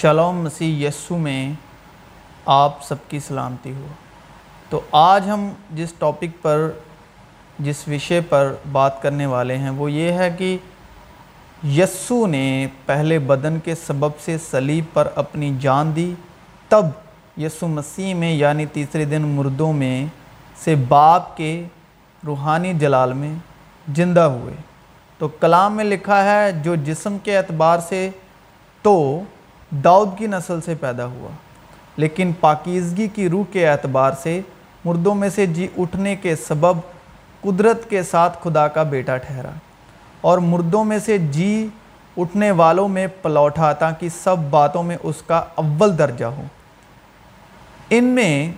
Shalom مسیح یسو میں آپ سب کی سلامتی ہو۔ تو آج ہم جس ٹاپک پر، جس وشے پر بات کرنے والے ہیں، وہ یہ ہے کہ یسو نے پہلے بدن کے سبب سے صلیب پر اپنی جان دی، تب یسو مسیح میں یعنی تیسرے دن مردوں میں سے باپ کے روحانی جلال میں زندہ ہوئے۔ تو کلام میں لکھا ہے، جو جسم کے اعتبار سے تو داؤد کی نسل سے پیدا ہوا۔ لیکن پاکیزگی کی روح کے اعتبار سے مردوں میں سے جی اٹھنے کے سبب قدرت کے ساتھ خدا کا بیٹا ٹھہرا۔ اور مردوں میں سے جی اٹھنے والوں میں پلوٹا تاکہ سب باتوں میں اس کا اول درجہ ہو ان میں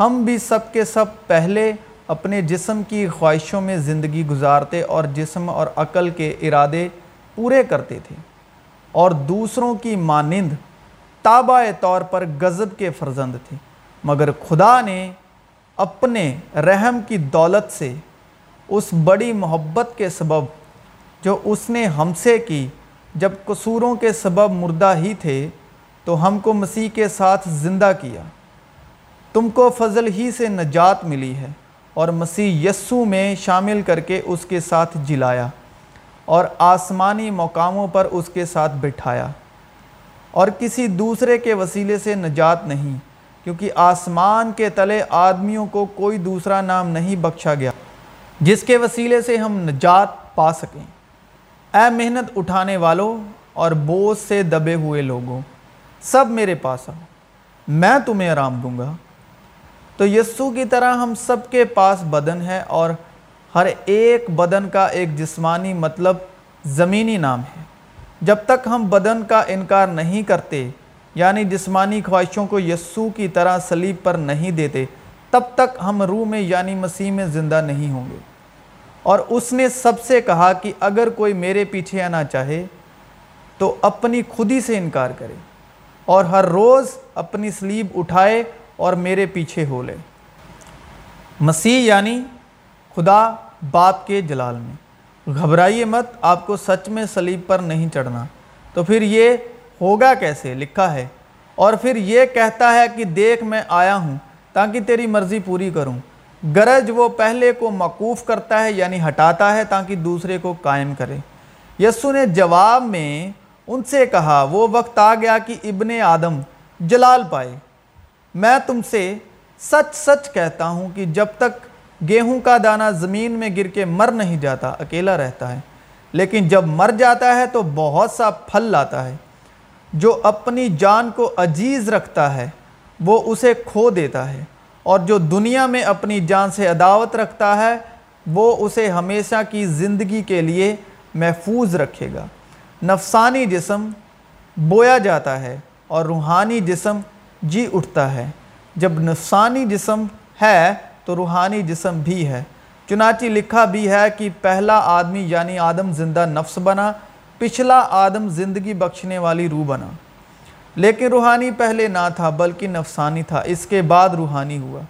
ہم بھی سب کے سب پہلے اپنے جسم کی خواہشوں میں زندگی گزارتے اور جسم اور عقل کے ارادے پورے کرتے تھے۔ اور دوسروں کی مانند تابع طور پر غضب کے فرزند تھے۔ مگر خدا نے اپنے رحم کی دولت سے اس بڑی محبت کے سبب جو اس نے ہم سے کی، جب قصوروں کے سبب مردہ ہی تھے، تو ہم کو مسیح کے ساتھ زندہ کیا۔ تم کو فضل ہی سے نجات ملی ہے اور مسیح یسو میں شامل کر کے اس کے ساتھ جلایا۔ اور آسمانی مقاموں پر اس کے ساتھ بٹھایا۔ اور کسی دوسرے کے وسیلے سے نجات نہیں، کیونکہ آسمان کے تلے آدمیوں کو کوئی دوسرا نام نہیں بخشا گیا، جس کے وسیلے سے ہم نجات پا سکیں۔ اے محنت اٹھانے والوں اور بوجھ سے دبے ہوئے لوگوں، سب میرے پاس آؤ، میں تمہیں آرام دوں گا۔ تو یسو کی طرح ہم سب کے پاس بدن ہے اور ہر ایک بدن کا ایک جسمانی مطلب زمینی نام ہے۔ جب تک ہم بدن کا انکار نہیں کرتے یعنی جسمانی خواہشوں کو یسو کی طرح صلیب پر نہیں دیتے، تب تک ہم روح میں یعنی مسیح میں زندہ نہیں ہوں گے۔ اور اس نے سب سے کہا کہ اگر کوئی میرے پیچھے آنا چاہے تو اپنی خودی سے انکار کرے اور ہر روز اپنی سلیب اٹھائے اور میرے پیچھے ہو لے۔ مسیح یعنی خدا باپ کے جلال میں۔ گھبرائیے مت، آپ کو سچ میں سلیب پر نہیں چڑھنا۔ تو پھر یہ ہوگا کیسے؟ لکھا ہے۔ اور پھر یہ کہتا ہے کہ دیکھ میں آیا ہوں تاکہ تیری مرضی پوری کروں۔ گرج وہ پہلے کو مقوف کرتا ہے یعنی ہٹاتا ہے تاکہ دوسرے کو قائم کرے۔ یسو نے جواب میں ان سے کہا، وہ وقت آ گیا کہ ابن آدم جلال پائے۔ میں تم سے سچ سچ کہتا ہوں کہ جب تک گیہوں کا دانہ زمین میں گر کے مر نہیں جاتا، اکیلا رہتا ہے۔ لیکن جب مر جاتا ہے تو بہت سا پھل لاتا ہے۔ جو اپنی جان کو عجیز رکھتا ہے، وہ اسے کھو دیتا ہے۔ اور جو دنیا میں اپنی جان سے عداوت رکھتا ہے، وہ اسے ہمیشہ کی زندگی کے لیے محفوظ رکھے گا۔ نفسانی جسم بویا جاتا ہے اور روحانی جسم جی اٹھتا ہے۔ جب نفسانی جسم ہے تو روحانی جسم بھی ہے۔ چنانچہ لکھا بھی ہے کہ پہلا آدمی یعنی آدم زندہ نفس بنا، پچھلا آدم زندگی بخشنے والی روح بنا۔ لیکن روحانی پہلے نہ تھا، بلکہ نفسانی تھا۔ اس کے بعد روحانی ہوا۔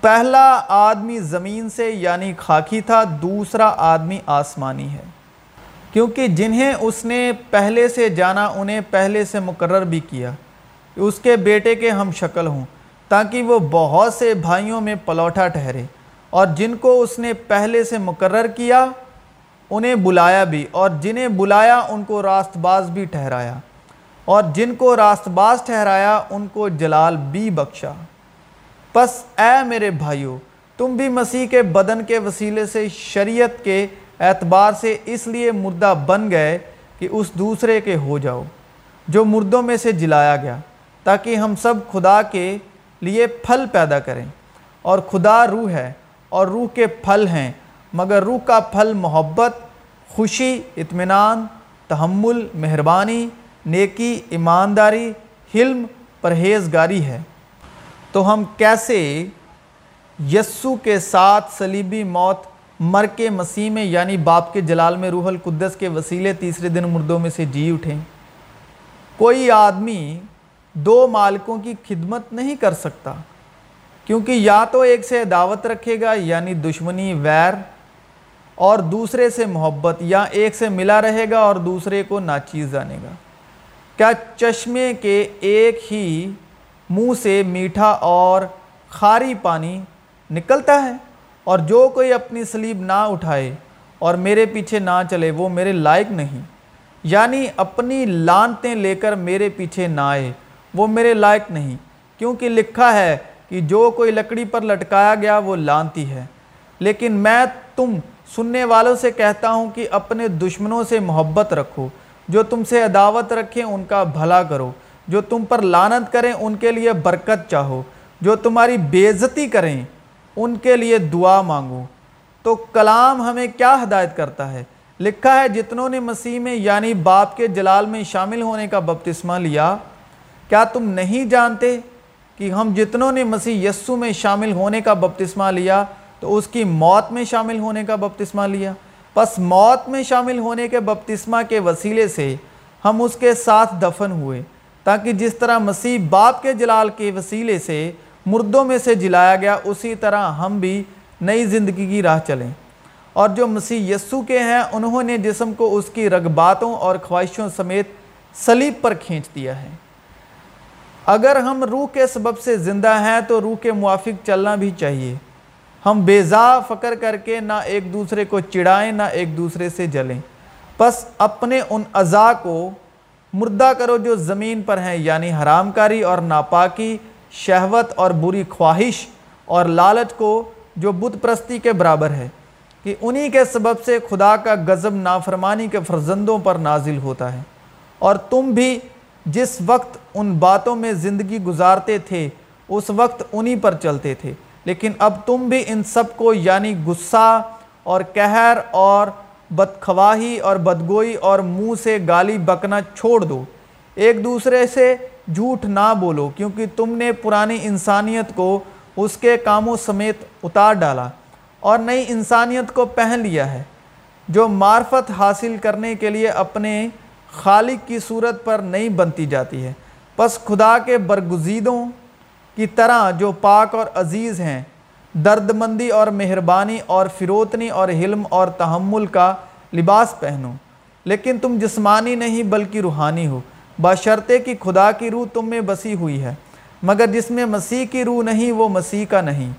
پہلا آدمی زمین سے یعنی خاکی تھا، دوسرا آدمی آسمانی ہے۔ کیونکہ جنہیں اس نے پہلے سے جانا، انہیں پہلے سے مقرر بھی کیا۔ اس کے بیٹے کے ہم شکل ہوں۔ تاکہ وہ بہت سے بھائیوں میں پلوٹا ٹھہرے اور جن کو اس نے پہلے سے مقرر کیا، انہیں بلایا بھی اور جنہیں بلایا، ان کو راست باز بھی ٹھہرایا اور جن کو راست باز ٹھہرایا، ان کو جلال بھی بخشا۔ پس اے میرے بھائیوں تم بھی مسیح کے بدن کے وسیلے سے شریعت کے اعتبار سے اس لیے مردہ بن گئے کہ اس دوسرے کے ہو جاؤ، جو مردوں میں سے جلایا گیا، تاکہ ہم سب خدا کے لیے پھل پیدا کریں۔ اور خدا روح ہے اور روح کے پھل ہیں، مگر روح کا پھل محبت، خوشی، اطمینان، تحمل، مہربانی، نیکی، ایمانداری، حلم، پرہیزگاری ہے۔ تو ہم کیسے یسو کے ساتھ صلیبی موت، مر کے مسیح میں یعنی باپ کے جلال میں، روح القدس کے وسیلے تیسرے دن مردوں میں سے جی اٹھیں؟ کوئی آدمی دو مالکوں کی خدمت نہیں کر سکتا۔ کیونکہ یا تو ایک سے دعوت رکھے گا یعنی دشمنی، ویر، اور دوسرے سے محبت، یا ایک سے ملا رہے گا اور دوسرے کو ناچیز جانے گا۔ کیا چشمے کے ایک ہی منہ سے میٹھا اور خاری پانی نکلتا ہے؟ اور جو کوئی اپنی سلیب نہ اٹھائے اور میرے پیچھے نہ چلے، وہ میرے لائق نہیں۔ یعنی اپنی لانتیں لے کر میرے پیچھے نہ آئے۔ وہ میرے لائق نہیں، کیونکہ لکھا ہے کہ جو کوئی لکڑی پر لٹکایا گیا وہ لانتی ہے۔ لیکن میں تم سننے والوں سے کہتا ہوں کہ اپنے دشمنوں سے محبت رکھو، جو تم سے عداوت رکھیں ان کا بھلا کرو، جو تم پر لانت کریں ان کے لیے برکت چاہو، جو تمہاری بےزتی کریں ان کے لیے دعا مانگو۔ تو کلام ہمیں کیا ہدایت کرتا ہے؟ لکھا ہے، جتنوں نے مسیح میں یعنی باپ کے جلال میں شامل ہونے کا بپتسمہ لیا کیا تم نہیں جانتے کہ ہم جتنوں نے مسیح یسو میں شامل ہونے کا بپتسمہ لیا، تو اس کی موت میں شامل ہونے کا بپتسمہ لیا؟ پس موت میں شامل ہونے کے بپتسمہ کے وسیلے سے ہم اس کے ساتھ دفن ہوئے، تاکہ جس طرح مسیح باپ کے جلال کے وسیلے سے مردوں میں سے جلایا گیا، اسی طرح ہم بھی نئی زندگی کی راہ چلیں۔ اور جو مسیح یسو کے ہیں، انہوں نے جسم کو اس کی رغباتوں اور خواہشوں سمیت سلیب پر کھینچ دیا ہے۔ اگر ہم روح کے سبب سے زندہ ہیں تو روح کے موافق چلنا بھی چاہیے۔ ہم بیزا فکر کر کے نہ ایک دوسرے کو چڑھائیں، نہ ایک دوسرے سے جلیں۔ پس اپنے ان اعضاء کو مردہ کرو جو زمین پر ہیں یعنی حرام کاری اور ناپاکی، شہوت اور بری خواہش اور لالچ کو جو بت پرستی کے برابر ہے۔ کہ انہی کے سبب سے خدا کا غضب نافرمانی کے فرزندوں پر نازل ہوتا ہے۔ اور تم بھی جس وقت ان باتوں میں زندگی گزارتے تھے، اس وقت انہی پر چلتے تھے۔ لیکن اب تم بھی ان سب کو یعنی غصہ اور قہر اور بدخواہی اور بدگوئی اور منہ سے گالی بکنا چھوڑ دو۔ ایک دوسرے سے جھوٹ نہ بولو، کیونکہ تم نے پرانی انسانیت کو اس کے کاموں سمیت اتار ڈالا اور نئی انسانیت کو پہن لیا ہے، جو معرفت حاصل کرنے کے لیے اپنے خالق کی صورت پر نہیں بنتی جاتی ہے۔ پس خدا کے برگزیدوں کی طرح جو پاک اور عزیز ہیں درد مندی اور مہربانی اور فروتنی اور حلم اور تحمل کا لباس پہنو۔ لیکن تم جسمانی نہیں، بلکہ روحانی ہو۔ بشرطے کی خدا کی روح تم میں بسی ہوئی ہے۔ مگر جس میں مسیح کی روح نہیں، وہ مسیح کا نہیں۔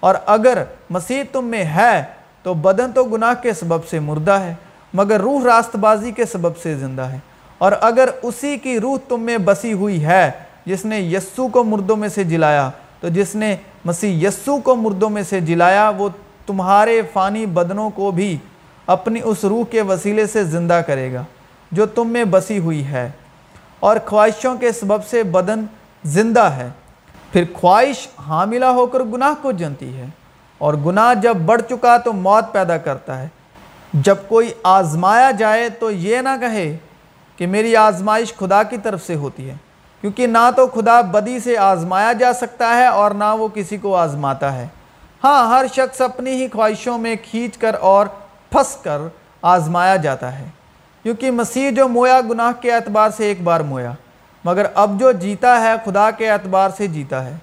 اور اگر مسیح تم میں ہے، تو بدن تو گناہ کے سبب سے مردہ ہے۔ مگر روح راست بازی کے سبب سے زندہ ہے۔ اور اگر اسی کی روح تم میں بسی ہوئی ہے، جس نے یسو کو مردوں میں سے جلایا، تو جس نے مسیح یسو کو مردوں میں سے جلایا، وہ تمہارے فانی بدنوں کو بھی اپنی اس روح کے وسیلے سے زندہ کرے گا، جو تم میں بسی ہوئی ہے۔ اور خواہشوں کے سبب سے بدن زندہ ہے۔ پھر خواہش حاملہ ہو کر گناہ کو جنتی ہے۔ اور گناہ جب بڑھ چکا تو موت پیدا کرتا ہے۔ جب کوئی آزمایا جائے تو یہ نہ کہے کہ میری آزمائش خدا کی طرف سے ہوتی ہے، کیونکہ نہ تو خدا بدی سے آزمایا جا سکتا ہے اور نہ وہ کسی کو آزماتا ہے۔ ہاں ہر شخص اپنی ہی خواہشوں میں کھینچ کر اور پھنس کر آزمایا جاتا ہے، کیونکہ مسیح جو مویا گناہ کے اعتبار سے ایک بار مویا، مگر اب جو جیتا ہے خدا کے اعتبار سے جیتا ہے۔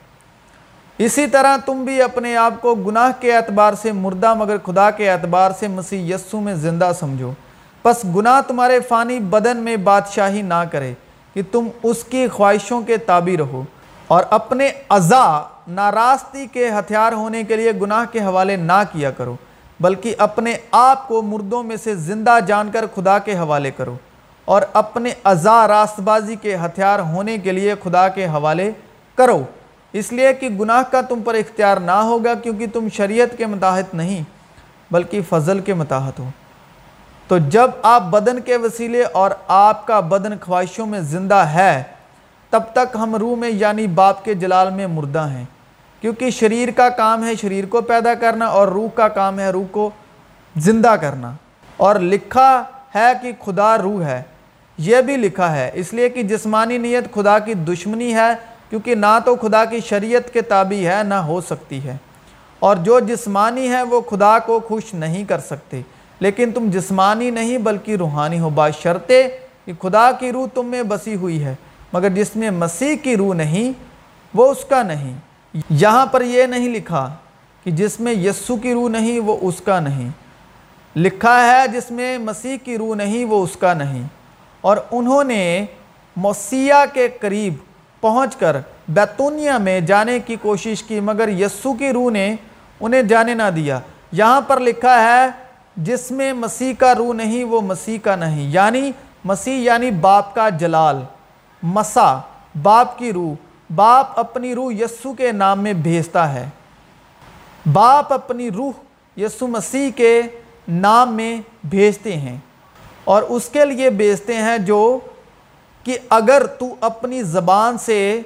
اسی طرح تم بھی اپنے آپ کو گناہ کے اعتبار سے مردہ مگر خدا کے اعتبار سے مسیح یسو میں زندہ سمجھو۔ پس گناہ تمہارے فانی بدن میں بادشاہی نہ کرے کہ تم اس کی خواہشوں کے تابع رہو۔ اور اپنے عزا ناراستی کے ہتھیار ہونے کے لیے گناہ کے حوالے نہ کیا کرو، بلکہ اپنے آپ کو مردوں میں سے زندہ جان کر خدا کے حوالے کرو۔ اور اپنے عزا راست بازی کے ہتھیار ہونے کے لیے خدا کے حوالے کرو۔ اس لیے کہ گناہ کا تم پر اختیار نہ ہوگا کیونکہ تم شریعت کے متاحت نہیں، بلکہ فضل کے متاحت ہو۔ تو جب آپ بدن کے وسیلے اور آپ کا بدن خواہشوں میں زندہ ہے، تب تک ہم روح میں یعنی باپ کے جلال میں مردہ ہیں۔ کیونکہ شریر کا کام ہے شریر کو پیدا کرنا اور روح کا کام ہے روح کو زندہ کرنا۔ اور لکھا ہے کہ خدا روح ہے، یہ بھی لکھا ہے۔ اس لیے کہ جسمانی نیت خدا کی دشمنی ہے کیونکہ نہ تو خدا کی شریعت کے تابع ہے، نہ ہو سکتی ہے۔ اور جو جسمانی ہے، وہ خدا کو خوش نہیں کر سکتے۔ لیکن تم جسمانی نہیں، بلکہ روحانی ہو۔ باشرتے کہ خدا کی روح تم میں بسی ہوئی ہے، مگر جس میں مسیح کی روح نہیں، وہ اس کا نہیں۔ یہاں پر یہ نہیں لکھا کہ جس میں یسو کی روح نہیں، وہ اس کا نہیں۔ لکھا ہے، جس میں مسیح کی روح نہیں، وہ اس کا نہیں۔ اور انہوں نے موسیہ کے قریب پہنچ کر بیتونیا میں جانے کی کوشش کی، مگر یسو کی روح نے انہیں جانے نہ دیا۔ یہاں پر لکھا ہے، جس میں مسیح کا روح نہیں، وہ مسیح کا نہیں۔ یعنی مسیح یعنی باپ کا جلال۔ مسا باپ کی روح۔ باپ اپنی روح یسو کے نام میں بھیجتا ہے۔ باپ اپنی روح یسو مسیح کے نام میں بھیجتے ہیں اور اس کے لیے بھیجتے ہیں جو کہ اگر تو اپنی زبان سے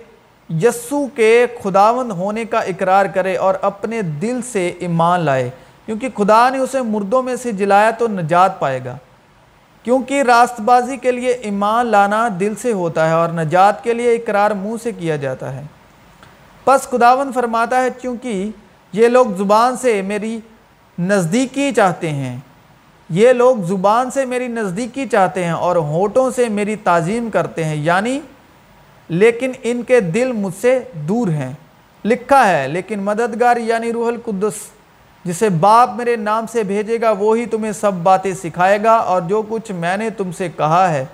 یسو کے خداوند ہونے کا اقرار کرے اور اپنے دل سے ایمان لائے، کیونکہ خدا نے اسے مردوں میں سے جلایا تو نجات پائے گا۔ کیونکہ راست بازی کے لیے ایمان لانا دل سے ہوتا ہے اور نجات کے لیے اقرار منہ سے کیا جاتا ہے۔ پس خداون فرماتا ہے کیونکہ یہ لوگ زبان سے میری نزدیکی چاہتے ہیں یہ لوگ زبان سے میری نزدیکی چاہتے ہیں اور ہوٹوں سے میری تعظیم کرتے ہیں یعنی لیکن ان کے دل مجھ سے دور ہیں۔ لکھا ہے، لیکن مددگار یعنی روح القدس، جسے باپ میرے نام سے بھیجے گا، وہی تمہیں سب باتیں سکھائے گا اور جو کچھ میں نے تم سے کہا ہے،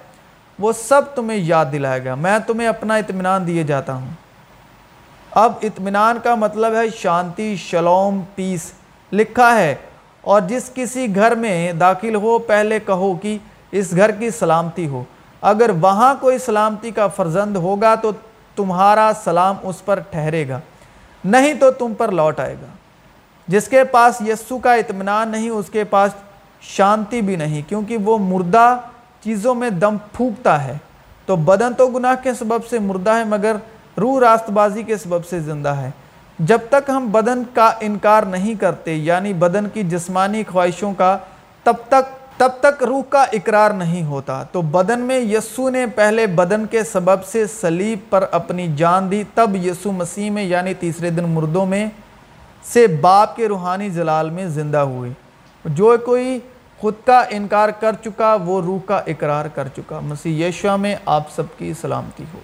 وہ سب تمہیں یاد دلائے گا۔ میں تمہیں اپنا اطمینان دیے جاتا ہوں۔ اب اطمینان کا مطلب ہے شانتی، شلوم پیس لکھا ہے اور جس کسی گھر میں داخل ہو، پہلے کہو کہ اس گھر کی سلامتی ہو۔ اگر وہاں کوئی سلامتی کا فرزند ہوگا تو تمہارا سلام اس پر ٹھہرے گا، نہیں تو تم پر لوٹ آئے گا۔ جس کے پاس یسو کا اطمینان نہیں، اس کے پاس شانتی بھی نہیں، کیونکہ وہ مردہ چیزوں میں دم پھونکتا ہے۔ تو بدن تو گناہ کے سبب سے مردہ ہے، مگر روح راست بازی کے سبب سے زندہ ہے۔ جب تک ہم بدن کا انکار نہیں کرتے یعنی بدن کی جسمانی خواہشوں کا تب تک تب تک روح کا اقرار نہیں ہوتا۔ تو بدن میں یسو نے پہلے بدن کے سبب سے سلیب پر اپنی جان دی، تب یسو مسیح میں یعنی تیسرے دن مردوں میں سے باپ کے روحانی جلال میں زندہ ہوئے۔ جو کوئی خود کا انکار کر چکا، وہ روح کا اقرار کر چکا۔ مسیح یشوہ میں آپ سب کی سلامتی ہو۔